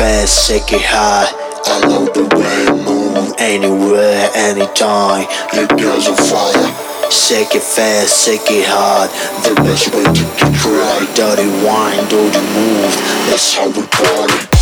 Fast, shake it high. I love the way you move. Anywhere, anytime. Your girl's on fire. Shake it fast, shake it hard. The best way to get right. Dirty wine, dirty move. That's how we party.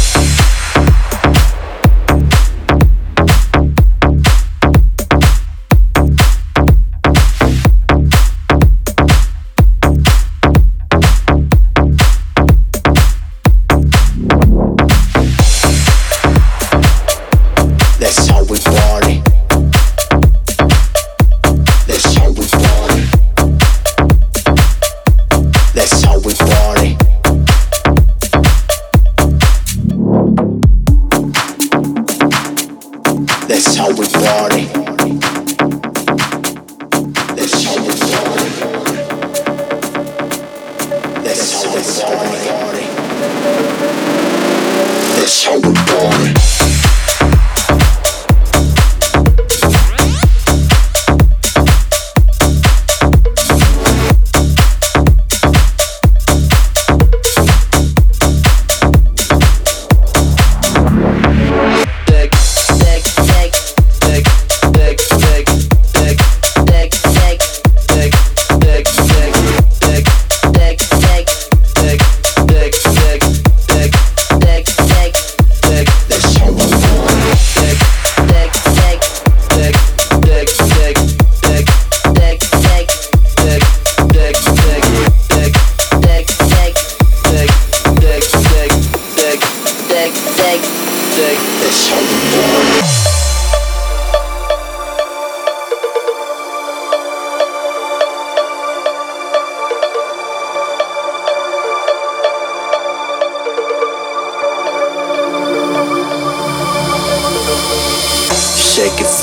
We party. That's how we party. That's how we party. That's how we party. That's how we party.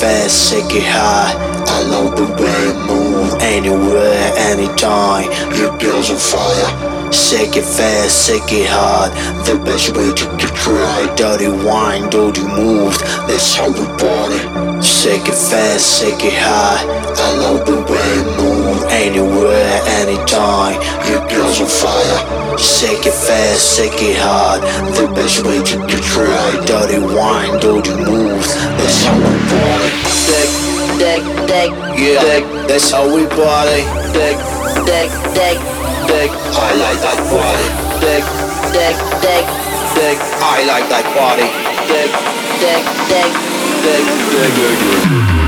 Fast, shake it high. I love the way you move. Anywhere, anytime. Your girl's on fire. Shake it fast, shake it hard. The best way to get right. Dirty wine, dirty moves. That's how we party. Shake it fast, shake it high. I love the way you move. Anywhere, anytime. Your girl's on fire. Shake it fast, shake it hard. The best way to get right. Dirty wine, dirty moves. That's how we party. Dick, dick, dick, Yeah, dick, that's how we party. dick, dick, dick, dick, I like that party. dick, dick, dick, dick, I like that party. dick, dick, dick, dick, dick, dick, dick.